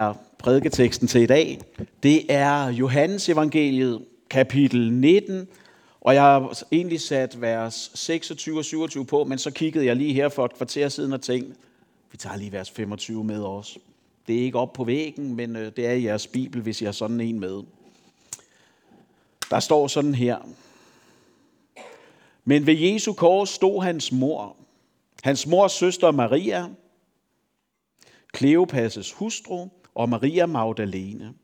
er prædiketeksten til i dag. Det er Johannes evangeliet, kapitel 19, og jeg har egentlig sat vers 26 og 27 på, men så kiggede jeg lige her for et kvarter siden og tænkte, vi tager lige vers 25 med os. Det er ikke op på væggen, men øh, det er i jeres bibel, hvis I har sådan en med. Der står sådan her. Men ved Jesu kors stod hans mor, hans mors søster Maria, Kleopas' hustru og Maria Magdalene.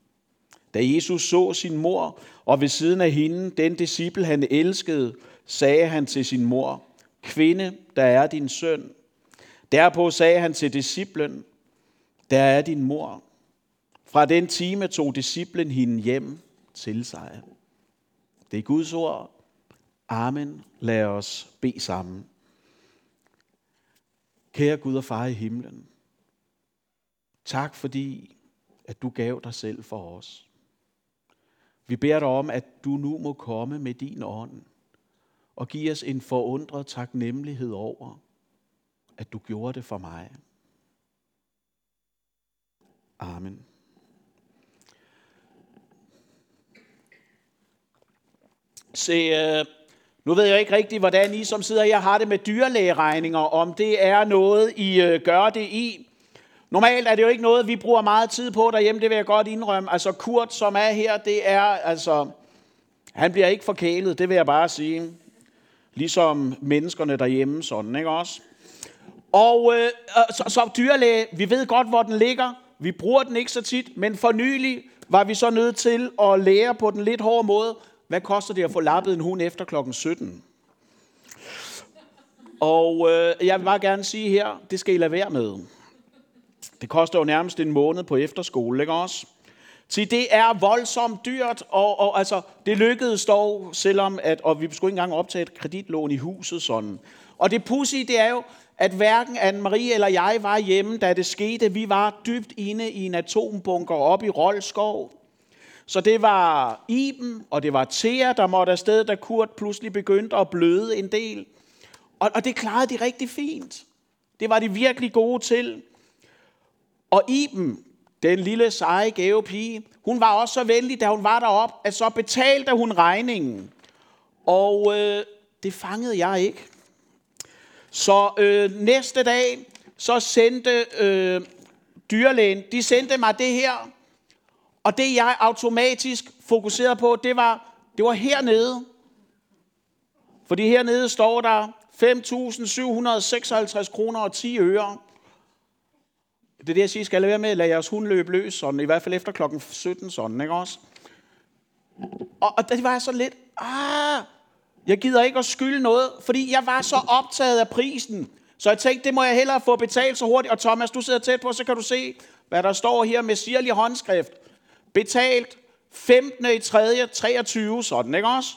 Da Jesus så sin mor, og ved siden af hende, den disciple han elskede, sagde han til sin mor, Kvinde, der er din søn. Derpå sagde han til disciplen, Der er din mor. Fra den time tog disciplen hende hjem til sig. Det er Guds ord. Amen. Lad os bede sammen. Kære Gud og far i himlen, tak fordi, at du gav dig selv for os. Vi beder dig om, at du nu må komme med din ånd og give os en forundret taknemmelighed over, at du gjorde det for mig. Amen. Se, øh, nu ved jeg ikke rigtigt, hvordan I som sidder her har det med dyrlægeregninger, om det er noget, I øh, gør det i. Normalt er det jo ikke noget, vi bruger meget tid på derhjemme, det vil jeg godt indrømme. Altså Kurt, som er her, det er altså... Han bliver ikke forkælet, det vil jeg bare sige. Ligesom menneskerne derhjemme, sådan, ikke også? Og øh, øh så, så dyrlæge, vi ved godt, hvor den ligger. Vi bruger den ikke så tit, men for nylig var vi så nødt til at lære på den lidt hårde måde, hvad koster det at få lappet en hund efter klokken 17? Og øh, jeg vil bare gerne sige her, det skal I lade være med. Det koster jo nærmest en måned på efterskole, ikke også? Så det er voldsomt dyrt, og, og altså, det lykkedes dog, selvom at, og vi skulle ikke engang optage et kreditlån i huset sådan. Og det pussy, det er jo, at hverken Anne-Marie eller jeg var hjemme, da det skete. Vi var dybt inde i en atombunker op i Rolskov. Så det var Iben, og det var Thea, der måtte afsted, da Kurt pludselig begyndte at bløde en del. Og, og det klarede de rigtig fint. Det var de virkelig gode til. Og Iben, den lille seje gave pige, hun var også så venlig, da hun var derop, at så betalte hun regningen. Og øh, det fangede jeg ikke. Så øh, næste dag, så sendte øh, dyrlægen, de sendte mig det her, og det jeg automatisk fokuserede på, det var, det var hernede. Fordi hernede står der 5.756 kroner og 10 øre. Det er det, jeg siger, skal lade være med at lade jeres hund løbe løs, sådan, i hvert fald efter klokken 17, sådan, ikke også? Og, og det var så lidt, ah, jeg gider ikke at skylde noget, fordi jeg var så optaget af prisen. Så jeg tænkte, det må jeg hellere få betalt så hurtigt. Og Thomas, du sidder tæt på, så kan du se, hvad der står her med sirlig håndskrift. Betalt 15. i 3. 23, sådan, ikke også?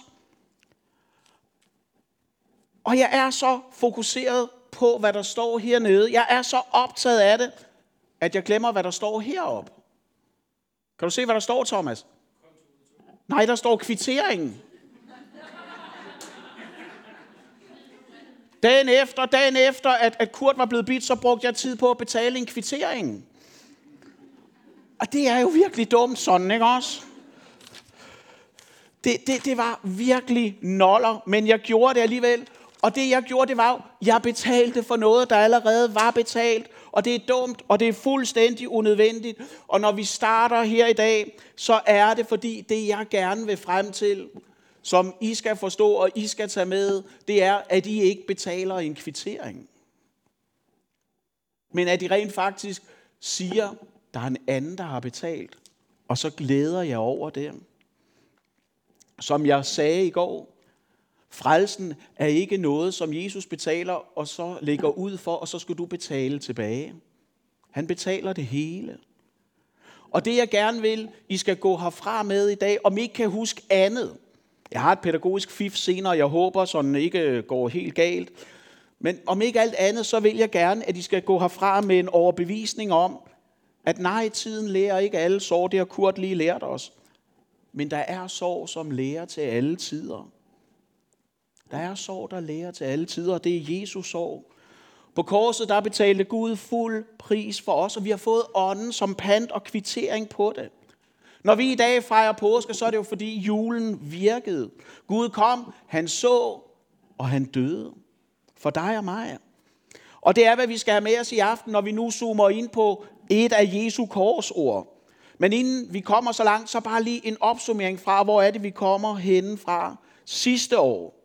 Og jeg er så fokuseret på, hvad der står hernede. Jeg er så optaget af det, at jeg glemmer, hvad der står heroppe. Kan du se, hvad der står, Thomas? Nej, der står kvitteringen. Dagen efter, dagen efter, at, at Kurt var blevet bidt, så brugte jeg tid på at betale en kvittering. Og det er jo virkelig dumt sådan, ikke også? Det, det, det var virkelig noller, men jeg gjorde det alligevel. Og det jeg gjorde, det var at jeg betalte for noget, der allerede var betalt. Og det er dumt, og det er fuldstændig unødvendigt. Og når vi starter her i dag, så er det fordi, det jeg gerne vil frem til, som I skal forstå, og I skal tage med, det er, at I ikke betaler en kvittering. Men at I rent faktisk siger, der er en anden, der har betalt. Og så glæder jeg over det. Som jeg sagde i går, frelsen er ikke noget, som Jesus betaler, og så lægger ud for, og så skal du betale tilbage. Han betaler det hele. Og det jeg gerne vil, I skal gå herfra med i dag, om I ikke kan huske andet. Jeg har et pædagogisk fif senere, jeg håber, så den ikke går helt galt. Men om ikke alt andet, så vil jeg gerne, at I skal gå herfra med en overbevisning om, at nej, tiden lærer ikke alle sår, det har Kurt lige lært os. Men der er sår, som lærer til alle tider. Der er sorg, der lærer til alle tider, og det er Jesus sår. På korset, der betalte Gud fuld pris for os, og vi har fået ånden som pant og kvittering på det. Når vi i dag fejrer påske, så er det jo fordi julen virkede. Gud kom, han så, og han døde. For dig og mig. Og det er, hvad vi skal have med os i aften, når vi nu zoomer ind på et af Jesu korsord. Men inden vi kommer så langt, så bare lige en opsummering fra, hvor er det, vi kommer henne fra sidste år.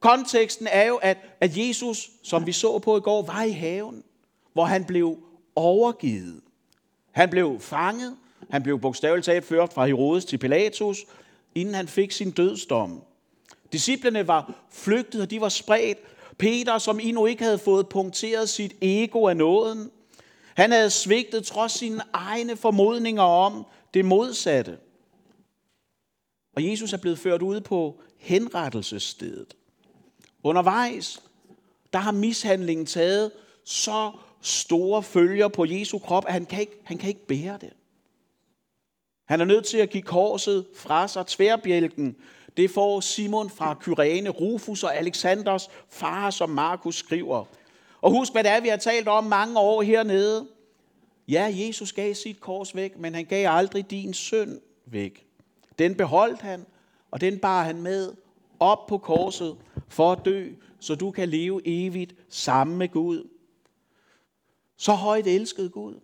Konteksten er jo, at, at Jesus, som vi så på i går, var i haven, hvor han blev overgivet. Han blev fanget, han blev bogstaveligt talt ført fra Herodes til Pilatus, inden han fik sin dødsdom. Disciplerne var flygtet, og de var spredt. Peter, som endnu ikke havde fået punkteret sit ego af nåden, han havde svigtet trods sine egne formodninger om det modsatte. Og Jesus er blevet ført ud på henrettelsesstedet. Undervejs, der har mishandlingen taget så store følger på Jesu krop, at han kan ikke, han kan ikke bære det. Han er nødt til at give korset fra sig, tværbjælken. Det får Simon fra Kyrene, Rufus og Alexanders far, som Markus skriver. Og husk, hvad det er, vi har talt om mange år hernede. Ja, Jesus gav sit kors væk, men han gav aldrig din synd væk. Den beholdt han, og den bar han med op på korset for at dø, så du kan leve evigt sammen med Gud. Så højt elskede Gud.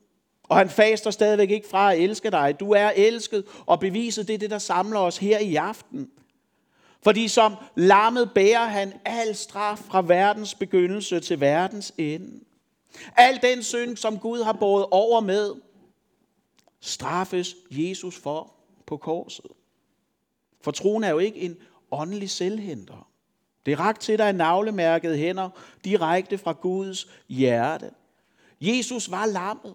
Og han faster stadigvæk ikke fra at elske dig. Du er elsket, og beviset det er det, der samler os her i aften. Fordi som lammet bærer han al straf fra verdens begyndelse til verdens ende. Al den synd, som Gud har båret over med, straffes Jesus for på korset. For troen er jo ikke en åndelig selvhenter. Det rakt til dig navlemærket hænder direkte fra Guds hjerte. Jesus var lammet.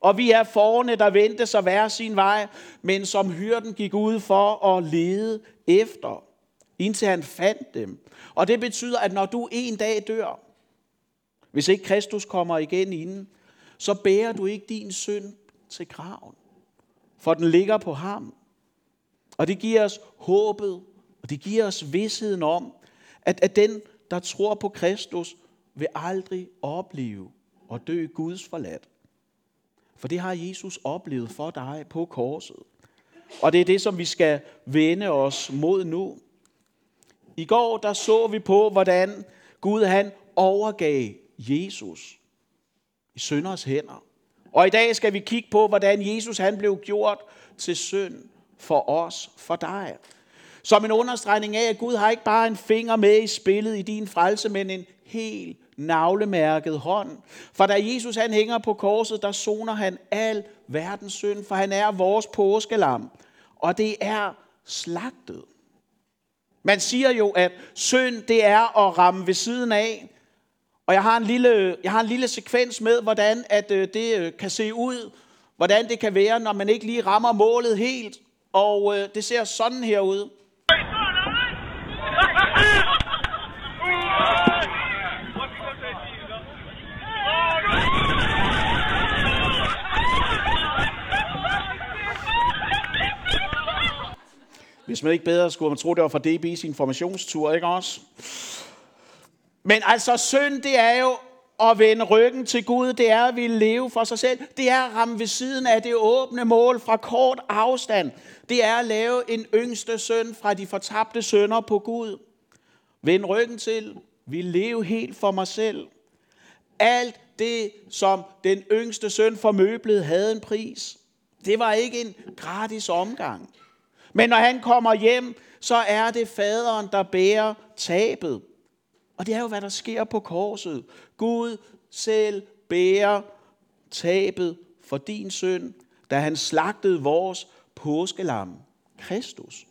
Og vi er forne, der vendte sig hver sin vej, men som hyrden gik ud for at lede efter, indtil han fandt dem. Og det betyder, at når du en dag dør, hvis ikke Kristus kommer igen inden, så bærer du ikke din synd til graven. For den ligger på ham. Og det giver os håbet, og det giver os vidsheden om, at, at den, der tror på Kristus, vil aldrig opleve og dø Guds forladt. For det har Jesus oplevet for dig på korset. Og det er det, som vi skal vende os mod nu. I går der så vi på, hvordan Gud han overgav Jesus i synders hænder. Og i dag skal vi kigge på, hvordan Jesus han blev gjort til synd for os, for dig. Som en understregning af, at Gud har ikke bare en finger med i spillet i din frelse, men en helt navlemærket hånd. For da Jesus han hænger på korset, der soner han al verdens synd, for han er vores påskelam. Og det er slagtet. Man siger jo, at synd det er at ramme ved siden af. Og jeg har en lille, jeg har en lille sekvens med, hvordan at øh, det øh, kan se ud. Hvordan det kan være, når man ikke lige rammer målet helt. Og øh, det ser sådan her ud. Hvis man ikke bedre skulle man tro, det var fra DB's informationstur, ikke også? Men altså synd, det er jo at vende ryggen til Gud, det er at ville leve for sig selv. Det er at ramme ved siden af det åbne mål fra kort afstand. Det er at lave en yngste søn fra de fortabte sønner på Gud. Vend ryggen til, vi leve helt for mig selv. Alt det, som den yngste søn for møblet havde en pris. Det var ikke en gratis omgang. Men når han kommer hjem, så er det faderen, der bærer tabet. Og det er jo, hvad der sker på korset. Gud selv bærer tabet for din synd, da han slagtede vores påskelam, Kristus.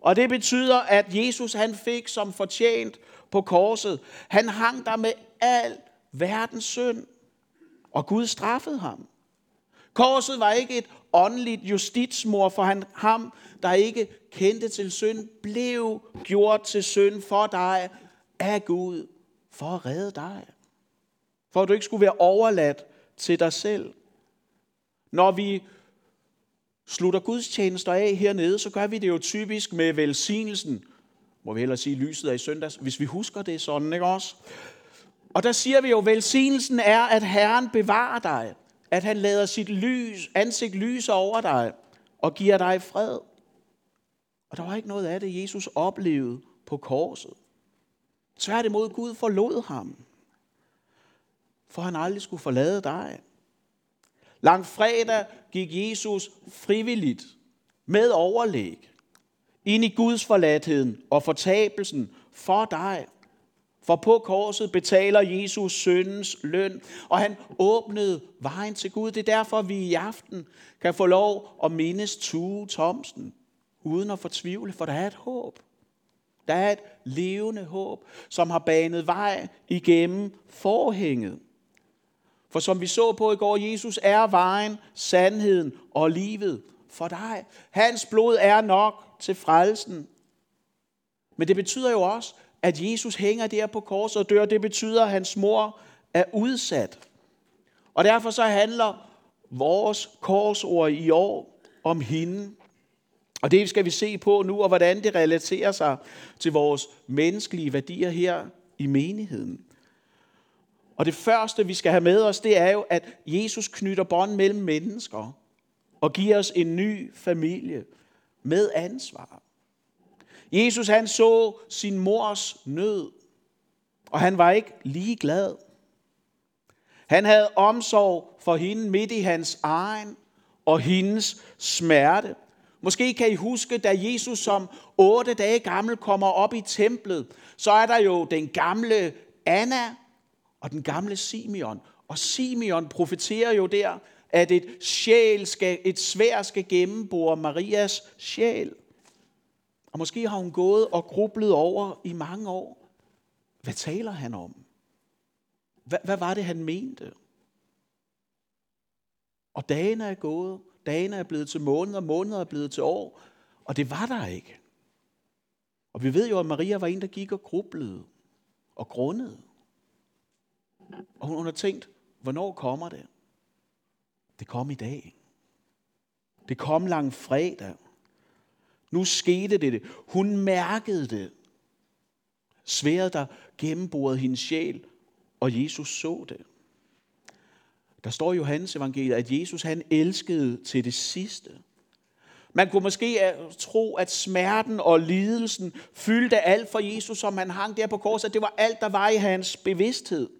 Og det betyder, at Jesus han fik som fortjent på korset. Han hang der med al verdens synd, og Gud straffede ham. Korset var ikke et åndeligt justitsmor for han, ham, der ikke kendte til synd, blev gjort til synd for dig af Gud, for at redde dig. For at du ikke skulle være overladt til dig selv. Når vi slutter gudstjenester af hernede, så gør vi det jo typisk med velsignelsen. Må vi hellere sige, lyset er i søndags, hvis vi husker det sådan, ikke også? Og der siger vi jo, velsignelsen er, at Herren bevarer dig. At han lader sit lys, ansigt lyse over dig og giver dig fred. Og der var ikke noget af det, Jesus oplevede på korset. Tværtimod, Gud forlod ham, for han aldrig skulle forlade dig. Lang fredag gik Jesus frivilligt med overlæg ind i Guds forladtheden og fortabelsen for dig. For på korset betaler Jesus syndens løn, og han åbnede vejen til Gud. Det er derfor, vi i aften kan få lov at mindes Tue Thomsen, uden at fortvivle, for der er et håb. Der er et levende håb, som har banet vej igennem forhænget. For som vi så på i går, Jesus er vejen, sandheden og livet for dig. Hans blod er nok til frelsen. Men det betyder jo også, at Jesus hænger der på korset og dør. Det betyder, at hans mor er udsat. Og derfor så handler vores korsord i år om hende. Og det skal vi se på nu, og hvordan det relaterer sig til vores menneskelige værdier her i menigheden. Og det første, vi skal have med os, det er jo, at Jesus knytter bånd mellem mennesker og giver os en ny familie med ansvar. Jesus han så sin mors nød, og han var ikke lige glad. Han havde omsorg for hende midt i hans egen og hendes smerte. Måske kan I huske, da Jesus som otte dage gammel kommer op i templet, så er der jo den gamle Anna og den gamle Simeon. Og Simeon profeterer jo der, at et, sjæl skal, et svær skal gennembore Marias sjæl. Og måske har hun gået og grublet over i mange år. Hvad taler han om? Hvad, hvad var det, han mente? Og dagene er gået. Dagene er blevet til måneder, måneder er blevet til år. Og det var der ikke. Og vi ved jo, at Maria var en, der gik og grublede og grundede. Og hun har tænkt, hvornår kommer det? Det kom i dag. Det kom lang fredag. Nu skete det. Hun mærkede det. Sværet, der gennemborede hendes sjæl, og Jesus så det. Der står i Johannes evangeliet, at Jesus han elskede til det sidste. Man kunne måske øh, tro, at smerten og lidelsen fyldte alt for Jesus, som han hang der på korset. Det var alt, der var i hans bevidsthed.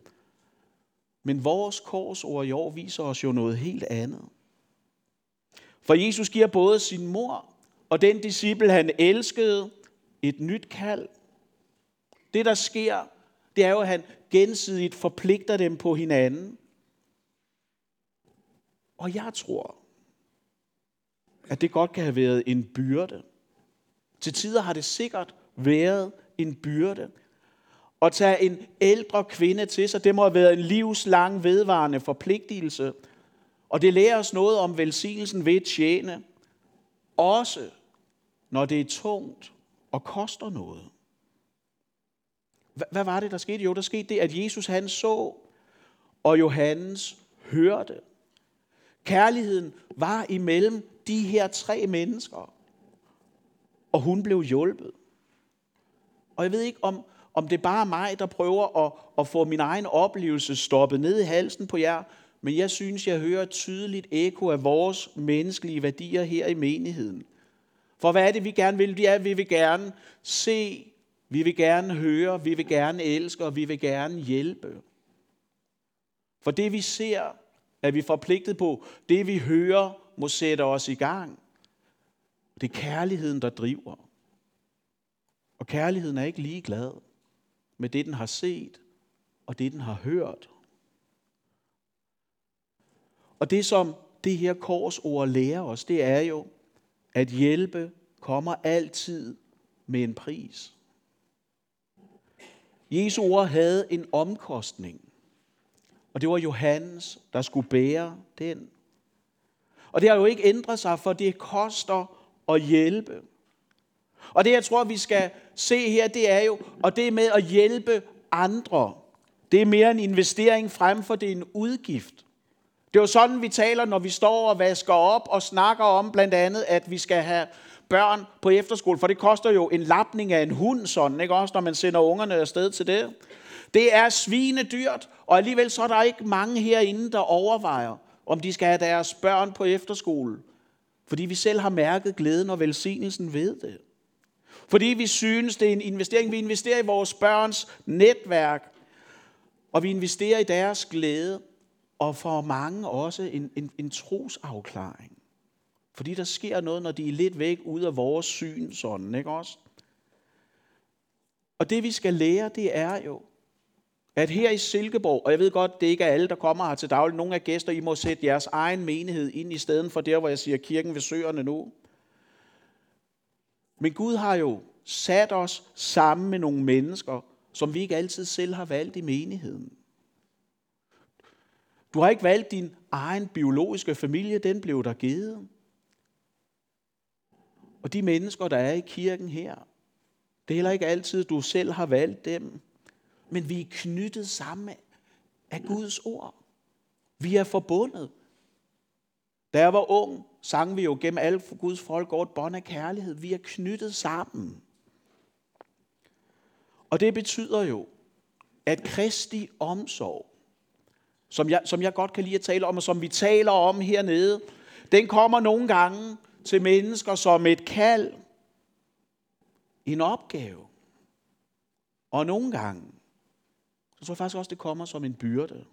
Men vores korsord i år viser os jo noget helt andet. For Jesus giver både sin mor og den disciple, han elskede, et nyt kald. Det, der sker, det er jo, at han gensidigt forpligter dem på hinanden. Og jeg tror, at det godt kan have været en byrde. Til tider har det sikkert været en byrde. At tage en ældre kvinde til sig, det må have været en livslang vedvarende forpligtelse. Og det lærer os noget om velsignelsen ved at tjene. Også når det er tungt og koster noget. Hvad var det, der skete? Jo, der skete det, at Jesus han så, og Johannes hørte. Kærligheden var imellem de her tre mennesker, og hun blev hjulpet. Og jeg ved ikke, om, om det er bare mig, der prøver at, at få min egen oplevelse stoppet ned i halsen på jer, men jeg synes, jeg hører et tydeligt ekko af vores menneskelige værdier her i menigheden. For hvad er det, vi gerne vil? Ja, vi vil gerne se, vi vil gerne høre, vi vil gerne elske, og vi vil gerne hjælpe. For det vi ser, er vi forpligtet på. Det vi hører, må sætte os i gang. Det er kærligheden, der driver. Og kærligheden er ikke ligeglad med det, den har set, og det, den har hørt. Og det, som det her korsord lærer os, det er jo, at hjælpe kommer altid med en pris. Jesu ord havde en omkostning, og det var Johannes, der skulle bære den. Og det har jo ikke ændret sig, for det koster at hjælpe. Og det, jeg tror, vi skal se her, det er jo, og det med at hjælpe andre, det er mere en investering frem for det er en udgift. Det er jo sådan, vi taler, når vi står og vasker op og snakker om blandt andet, at vi skal have børn på efterskole, for det koster jo en lapning af en hund sådan, ikke også, når man sender ungerne afsted til det. Det er svinedyrt, og alligevel så er der ikke mange herinde, der overvejer, om de skal have deres børn på efterskole. Fordi vi selv har mærket glæden og velsignelsen ved det. Fordi vi synes, det er en investering. Vi investerer i vores børns netværk, og vi investerer i deres glæde, og for mange også en, en, en trosafklaring. Fordi der sker noget, når de er lidt væk ud af vores syn, sådan, ikke også? Og det vi skal lære, det er jo, at her i Silkeborg, og jeg ved godt, det ikke er alle, der kommer her til daglig, nogle af gæster, I må sætte jeres egen menighed ind i stedet for der, hvor jeg siger kirken ved søerne nu. Men Gud har jo sat os sammen med nogle mennesker, som vi ikke altid selv har valgt i menigheden. Du har ikke valgt din egen biologiske familie, den blev der givet. Og de mennesker, der er i kirken her, det er heller ikke altid, du selv har valgt dem. Men vi er knyttet sammen af Guds ord. Vi er forbundet. Da jeg var ung, sang vi jo gennem alle Guds folk over et bånd af kærlighed. Vi er knyttet sammen. Og det betyder jo, at Kristi omsorg, som jeg, som jeg godt kan lide at tale om, og som vi taler om hernede, den kommer nogle gange til mennesker som et kald, en opgave. Og nogle gange, så tror jeg faktisk også, det kommer som en byrde.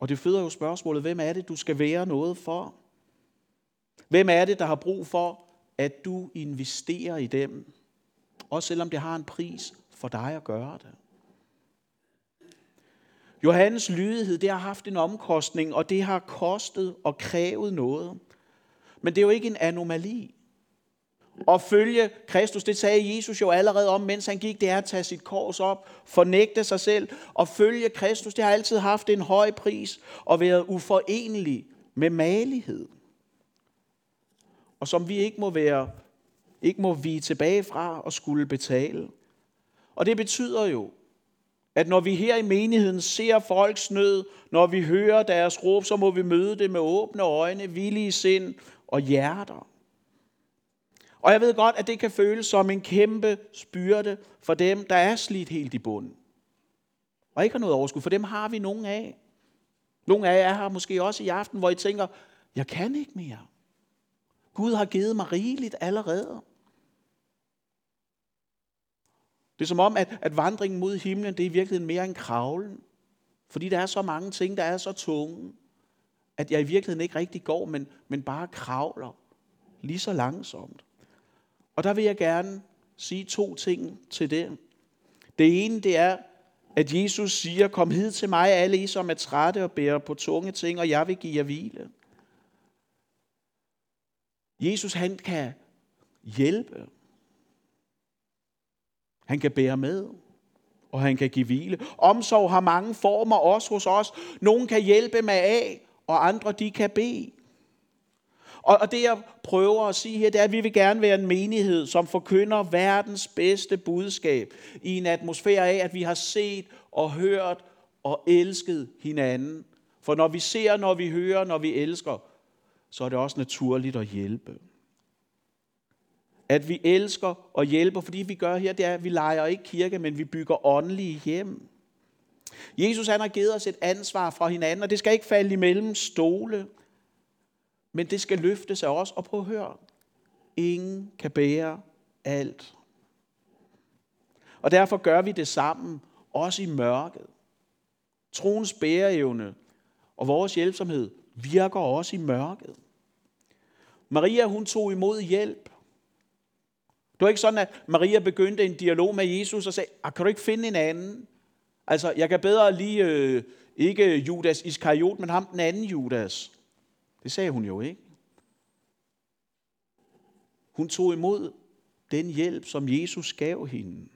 Og det føder jo spørgsmålet, hvem er det, du skal være noget for? Hvem er det, der har brug for, at du investerer i dem? Også selvom det har en pris for dig at gøre det. Johannes lydighed, det har haft en omkostning, og det har kostet og krævet noget. Men det er jo ikke en anomali. At følge Kristus, det sagde Jesus jo allerede om, mens han gik, det er at tage sit kors op, fornægte sig selv. Og følge Kristus, det har altid haft en høj pris og været uforenelig med malighed. Og som vi ikke må være, ikke må vi tilbage fra og skulle betale. Og det betyder jo, at når vi her i menigheden ser folks nød, når vi hører deres råb, så må vi møde det med åbne øjne, villige sind og hjerter. Og jeg ved godt, at det kan føles som en kæmpe spyrte for dem, der er slidt helt i bunden. Og ikke har noget overskud, for dem har vi nogen af. Nogle af jer har måske også i aften, hvor I tænker, jeg kan ikke mere. Gud har givet mig rigeligt allerede. Det er som om, at, at vandringen mod himlen, det er i virkeligheden mere en kravlen. Fordi der er så mange ting, der er så tunge, at jeg i virkeligheden ikke rigtig går, men, men bare kravler lige så langsomt. Og der vil jeg gerne sige to ting til det. Det ene, det er, at Jesus siger, kom hid til mig, alle I, som er trætte og bærer på tunge ting, og jeg vil give jer hvile. Jesus, han kan hjælpe. Han kan bære med, og han kan give hvile. Omsorg har mange former, også hos os. Nogen kan hjælpe med A, og andre de kan bede. Og, og det jeg prøver at sige her, det er, at vi vil gerne være en menighed, som forkynder verdens bedste budskab i en atmosfære af, at vi har set og hørt og elsket hinanden. For når vi ser, når vi hører, når vi elsker, så er det også naturligt at hjælpe. At vi elsker og hjælper, fordi vi gør her, det er, at vi leger ikke kirke, men vi bygger åndelige hjem. Jesus han har givet os et ansvar fra hinanden, og det skal ikke falde imellem stole. Men det skal løftes af os. Og prøv at høre. Ingen kan bære alt. Og derfor gør vi det sammen, også i mørket. Troens bæreevne og vores hjælpsomhed virker også i mørket. Maria, hun tog imod hjælp. Det var ikke sådan, at Maria begyndte en dialog med Jesus og sagde, ah, kan du ikke finde en anden? Altså, jeg kan bedre lige, øh, ikke Judas Iskariot, men ham den anden Judas. Det sagde hun jo ikke. Hun tog imod den hjælp, som Jesus gav hende.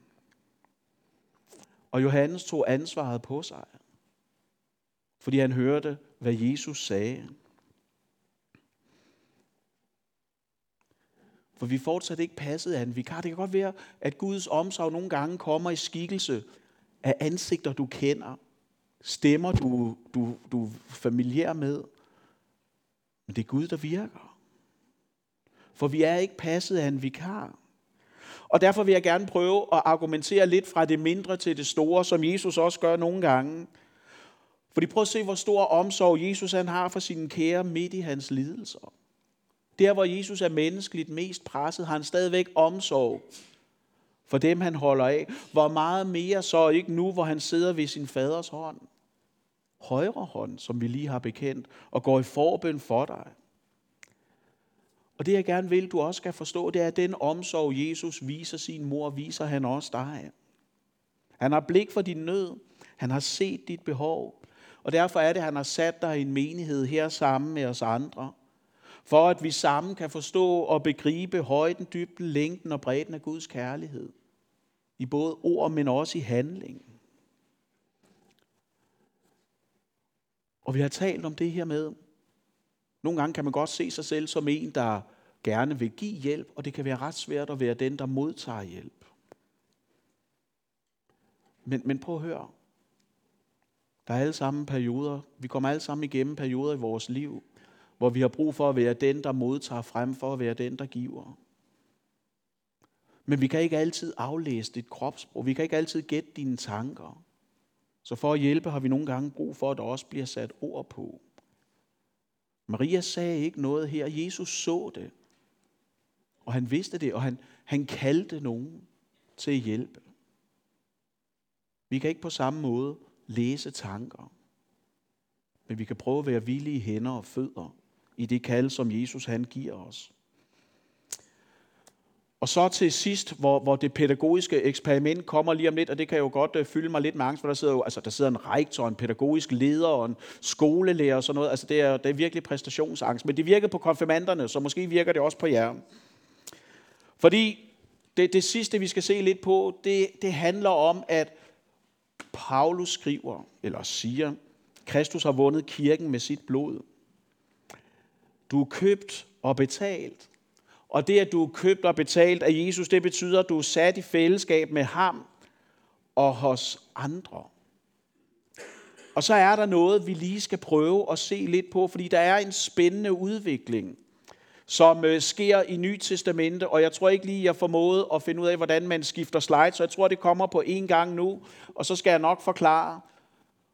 Og Johannes tog ansvaret på sig, fordi han hørte, hvad Jesus sagde. For vi fortsat ikke passet af en vikar. Det kan godt være, at Guds omsorg nogle gange kommer i skikkelse af ansigter, du kender. Stemmer, du, du, du er familiær med. Men det er Gud, der virker. For vi er ikke passet af en vikar. Og derfor vil jeg gerne prøve at argumentere lidt fra det mindre til det store, som Jesus også gør nogle gange. Fordi prøv at se, hvor stor omsorg Jesus han har for sine kære midt i hans lidelser. Der, hvor Jesus er menneskeligt mest presset, har han stadigvæk omsorg for dem, han holder af. Hvor meget mere så ikke nu, hvor han sidder ved sin faders hånd. Højre hånd, som vi lige har bekendt, og går i forbøn for dig. Og det jeg gerne vil, du også skal forstå, det er, at den omsorg, Jesus viser sin mor, viser han også dig. Han har blik for din nød. Han har set dit behov. Og derfor er det, at han har sat dig i en menighed her sammen med os andre. For at vi sammen kan forstå og begribe højden, dybden, længden og bredden af Guds kærlighed. I både ord, men også i handling. Og vi har talt om det her med, nogle gange kan man godt se sig selv som en, der gerne vil give hjælp, og det kan være ret svært at være den, der modtager hjælp. Men, men prøv at høre. Der er alle sammen perioder, vi kommer alle sammen igennem perioder i vores liv, hvor vi har brug for at være den, der modtager frem for at være den, der giver. Men vi kan ikke altid aflæse dit kropssprog. Vi kan ikke altid gætte dine tanker. Så for at hjælpe har vi nogle gange brug for, at der også bliver sat ord på. Maria sagde ikke noget her. Jesus så det. Og han vidste det, og han, han kaldte nogen til at hjælpe. Vi kan ikke på samme måde læse tanker. Men vi kan prøve at være villige hænder og fødder i det kald, som Jesus han giver os. Og så til sidst, hvor, hvor det pædagogiske eksperiment kommer lige om lidt, og det kan jo godt uh, fylde mig lidt med angst, for der sidder jo altså, der sidder en rektor, en pædagogisk leder og en skolelærer og sådan noget. Altså det er, det er virkelig præstationsangst. Men det virkede på konfirmanderne, så måske virker det også på jer. Fordi det, det sidste, vi skal se lidt på, det, det handler om, at Paulus skriver, eller siger, Kristus har vundet kirken med sit blod. Du er købt og betalt. Og det, at du er købt og betalt af Jesus, det betyder, at du er sat i fællesskab med ham og hos andre. Og så er der noget, vi lige skal prøve at se lidt på, fordi der er en spændende udvikling, som øh, sker i Nyt Testamente, og jeg tror ikke lige, jeg formåede at finde ud af, hvordan man skifter slide, så jeg tror, det kommer på en gang nu, og så skal jeg nok forklare.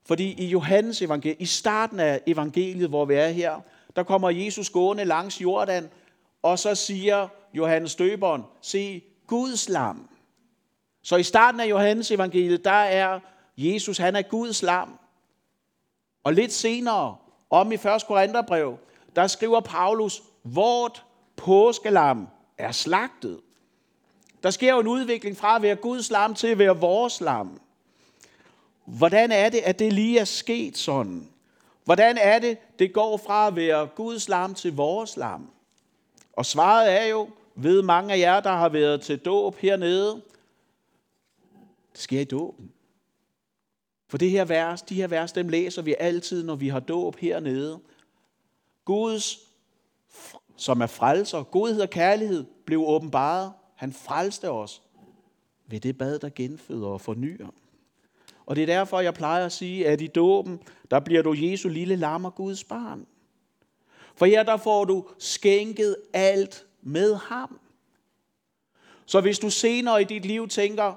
Fordi i Johannes evangeliet, i starten af evangeliet, hvor vi er her, der kommer Jesus gående langs Jordan, og så siger Johannes døberen, se, Guds lam. Så i starten af Johannes evangeliet, der er Jesus, han er Guds lam. Og lidt senere, om i 1. Korintherbrev, der skriver Paulus, vort påskelam er slagtet. Der sker jo en udvikling fra at være Guds lam til at være vores lam. Hvordan er det, at det lige er sket sådan? Hvordan er det, det går fra at være Guds lam til vores lam? Og svaret er jo, ved mange af jer, der har været til dåb hernede, det sker i dåben. For det her vers, de her vers, dem læser vi altid, når vi har dåb hernede. Guds, som er frelser, godhed og kærlighed, blev åbenbaret. Han frelste os ved det bad, der genføder og fornyer. Og det er derfor, jeg plejer at sige, at i dåben, der bliver du Jesu lille lam og Guds barn. For her der får du skænket alt med ham. Så hvis du senere i dit liv tænker,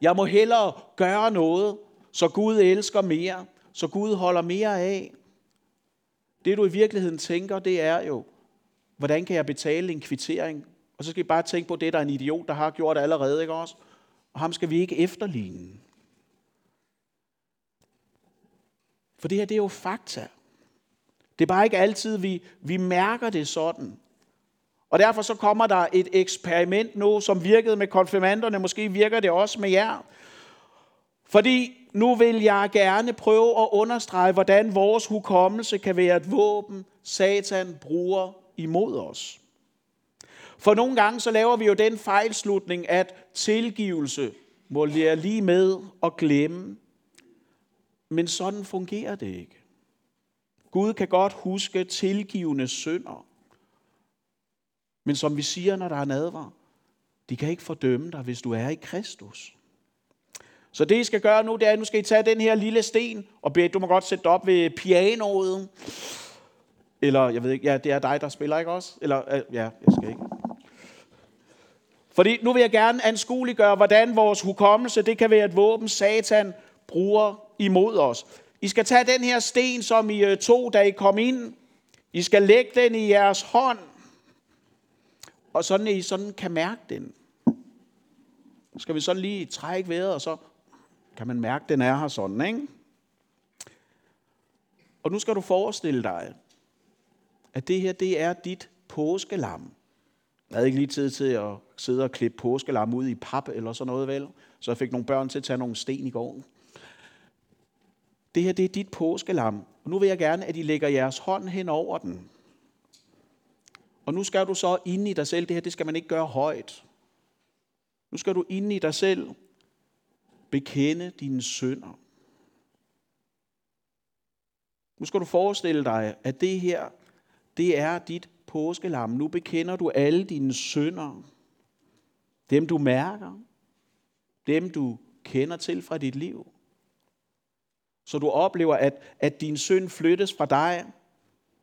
jeg må hellere gøre noget, så Gud elsker mere, så Gud holder mere af. Det du i virkeligheden tænker, det er jo, hvordan kan jeg betale en kvittering? Og så skal I bare tænke på det, der er en idiot, der har gjort det allerede, ikke også? Og ham skal vi ikke efterligne. For det her, det er jo fakta. Det er bare ikke altid, vi, vi mærker det sådan. Og derfor så kommer der et eksperiment nu, som virkede med konfirmanderne. Måske virker det også med jer. Fordi nu vil jeg gerne prøve at understrege, hvordan vores hukommelse kan være et våben, Satan bruger imod os. For nogle gange så laver vi jo den fejlslutning, at tilgivelse må lære lige med at glemme. Men sådan fungerer det ikke. Gud kan godt huske tilgivende synder. Men som vi siger, når der er nadver, de kan ikke fordømme dig, hvis du er i Kristus. Så det, I skal gøre nu, det er, at nu skal I tage den her lille sten, og bede, du må godt sætte op ved pianoet. Eller, jeg ved ikke, ja, det er dig, der spiller, ikke også? Eller, øh, ja, jeg skal ikke. Fordi nu vil jeg gerne anskueliggøre, hvordan vores hukommelse, det kan være et våben, Satan bruger imod os. I skal tage den her sten, som I øh, to, da I kom ind. I skal lægge den i jeres hånd. Og sådan, at I sådan kan mærke den. Skal vi sådan lige trække vejret, og så kan man mærke, at den er her sådan, ikke? Og nu skal du forestille dig, at det her, det er dit påskelam. Jeg havde ikke lige tid til at sidde og klippe påskelam ud i pap eller sådan noget, vel? Så jeg fik nogle børn til at tage nogle sten i går. Det her, det er dit påskelam. Og nu vil jeg gerne, at I lægger jeres hånd hen over den. Og nu skal du så ind i dig selv, det her, det skal man ikke gøre højt. Nu skal du ind i dig selv bekende dine synder. Nu skal du forestille dig, at det her, det er dit påskelam. Nu bekender du alle dine synder. Dem du mærker. Dem du kender til fra dit liv. Så du oplever, at, at din synd flyttes fra dig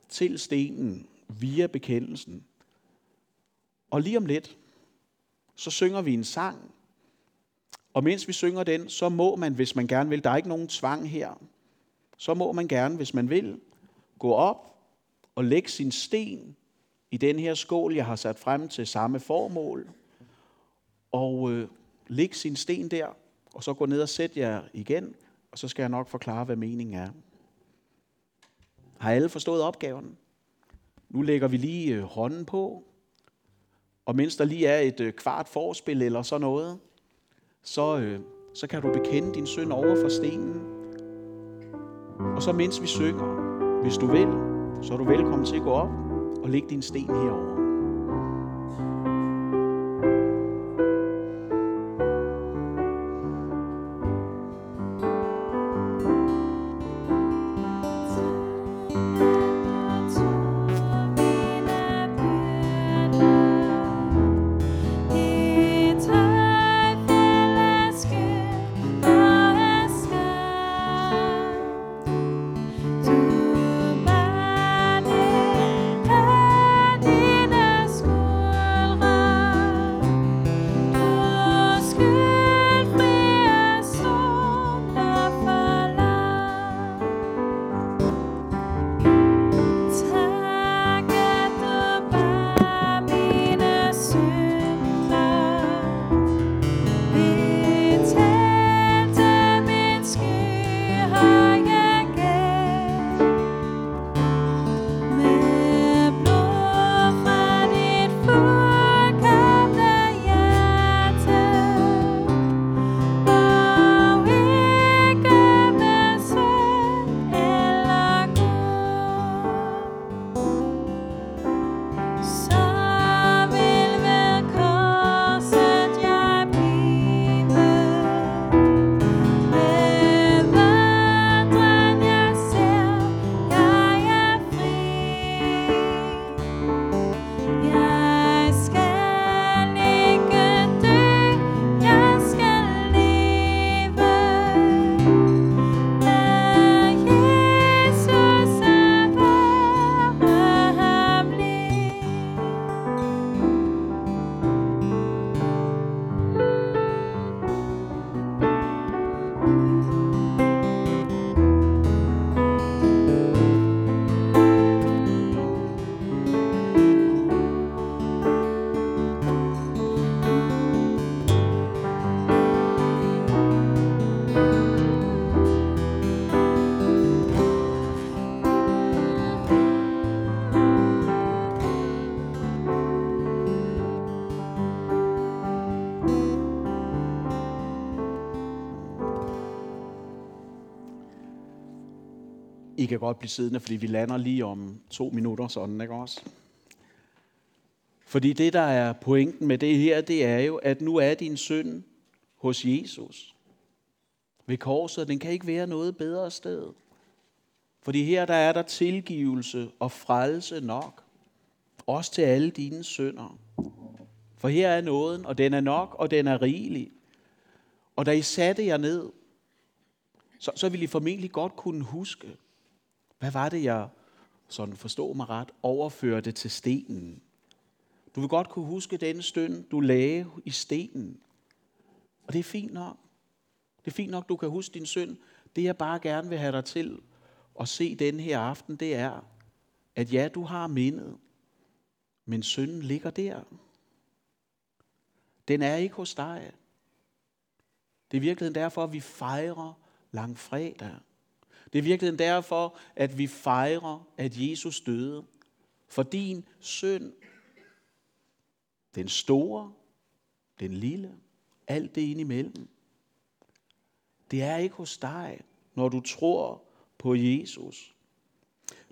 til stenen via bekendelsen. Og lige om lidt, så synger vi en sang. Og mens vi synger den, så må man, hvis man gerne vil, der er ikke nogen tvang her, så må man gerne, hvis man vil, gå op og lægge sin sten i den her skål, jeg har sat frem til samme formål, og øh, lægge sin sten der, og så gå ned og sætte jer igen, og så skal jeg nok forklare, hvad meningen er. Har alle forstået opgaven? Nu lægger vi lige øh, hånden på, og mens der lige er et øh, kvart forspil eller sådan noget, så, øh, så kan du bekende din synd over for stenen. Og så mens vi synger, hvis du vil, så er du velkommen til at gå op og lægge din sten herover. I kan godt blive siddende, fordi vi lander lige om to minutter, sådan, ikke også? Fordi det, der er pointen med det her, det er jo, at nu er din synd hos Jesus. Ved korset, den kan ikke være noget bedre sted. Fordi her, der er der tilgivelse og frelse nok. Også til alle dine synder. For her er nåden, og den er nok, og den er rigelig. Og da I satte jer ned, så, så ville I formentlig godt kunne huske, hvad var det, jeg, sådan forstå mig ret, overførte til stenen? Du vil godt kunne huske den stund, du lagde i stenen. Og det er fint nok. Det er fint nok, du kan huske din synd. Det jeg bare gerne vil have dig til at se den her aften, det er, at ja, du har mindet, men synden ligger der. Den er ikke hos dig. Det er virkelig derfor, at vi fejrer langfredag. Det er virkelig derfor, at vi fejrer, at Jesus døde. For din synd, den store, den lille, alt det indimellem, det er ikke hos dig, når du tror på Jesus.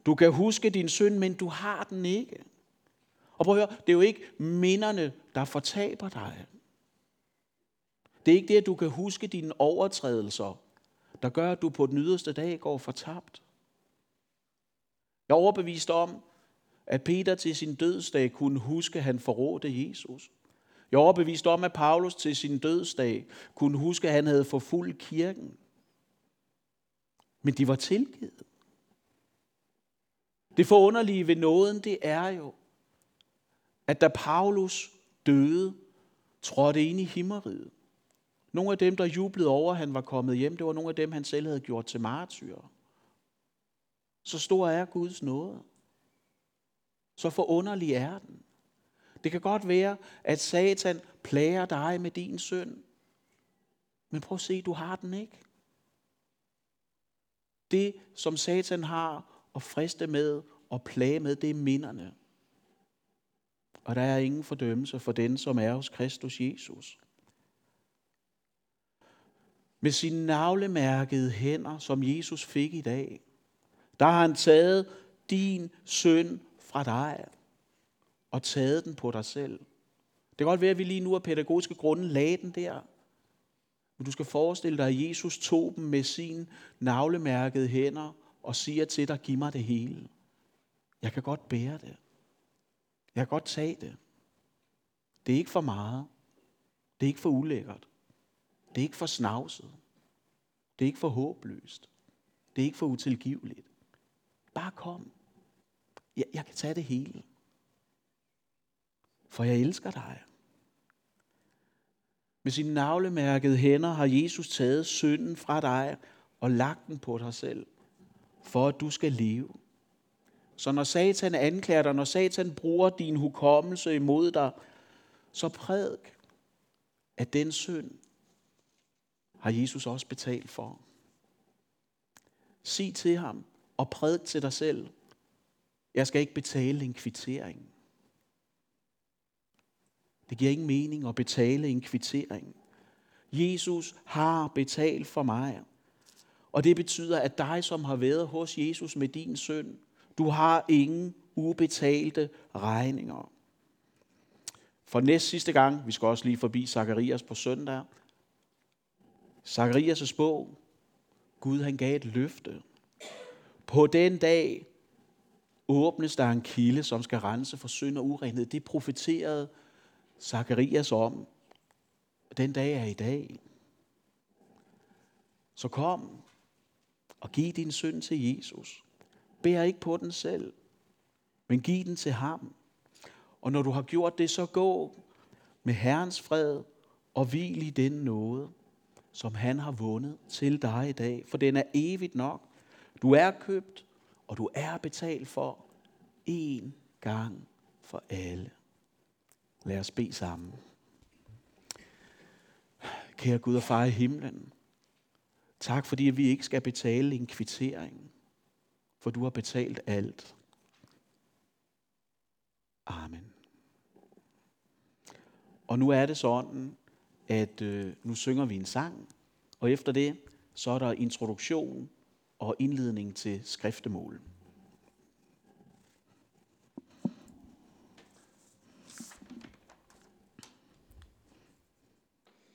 Du kan huske din synd, men du har den ikke. Og prøv at høre, det er jo ikke minderne, der fortaber dig. Det er ikke det, at du kan huske dine overtrædelser, der gør, at du på den yderste dag går fortabt. Jeg er overbevist om, at Peter til sin dødsdag kunne huske, at han forrådte Jesus. Jeg er overbevist om, at Paulus til sin dødsdag kunne huske, at han havde forfulgt kirken. Men de var tilgivet. Det forunderlige ved nåden, det er jo, at da Paulus døde, trådte ind i himmeriget. Nogle af dem, der jublede over, at han var kommet hjem, det var nogle af dem, han selv havde gjort til martyrer. Så stor er Guds nåde. Så forunderlig er den. Det kan godt være, at Satan plager dig med din synd. Men prøv at se, du har den ikke. Det, som Satan har at friste med og plage med, det er minderne. Og der er ingen fordømmelse for den, som er hos Kristus Jesus. Med sine navlemærkede hænder, som Jesus fik i dag, der har han taget din synd fra dig og taget den på dig selv. Det kan godt være, at vi lige nu af pædagogiske grunde lagde den der. Men du skal forestille dig, at Jesus tog dem med sine navlemærkede hænder og siger til dig, giv mig det hele. Jeg kan godt bære det. Jeg kan godt tage det. Det er ikke for meget. Det er ikke for ulækkert. Det er ikke for snavset. Det er ikke for håbløst. Det er ikke for utilgiveligt. Bare kom. Jeg, jeg kan tage det hele. For jeg elsker dig. Med sine navlemærkede hænder har Jesus taget synden fra dig og lagt den på dig selv, for at du skal leve. Så når Satan anklager dig, når Satan bruger din hukommelse imod dig, så prædik, at den synd har Jesus også betalt for. Sig til ham og prædik til dig selv, jeg skal ikke betale en kvittering. Det giver ingen mening at betale en kvittering. Jesus har betalt for mig. Og det betyder, at dig, som har været hos Jesus med din søn, du har ingen ubetalte regninger. For næst sidste gang, vi skal også lige forbi Zakarias på søndag. Zakarias' bog, Gud han gav et løfte. På den dag åbnes der en kilde, som skal rense for synd og urenhed. Det profeterede Zakarias om. Den dag er i dag. Så kom og giv din synd til Jesus. Bær ikke på den selv, men giv den til ham. Og når du har gjort det, så gå med Herrens fred og hvil i den nåde, som han har vundet til dig i dag. For den er evigt nok. Du er købt, og du er betalt for én gang for alle. Lad os bede sammen. Kære Gud og far i himlen, tak fordi vi ikke skal betale en kvittering, for du har betalt alt. Amen. Og nu er det sådan, at øh, nu synger vi en sang, og efter det, så er der introduktion og indledning til skriftemål.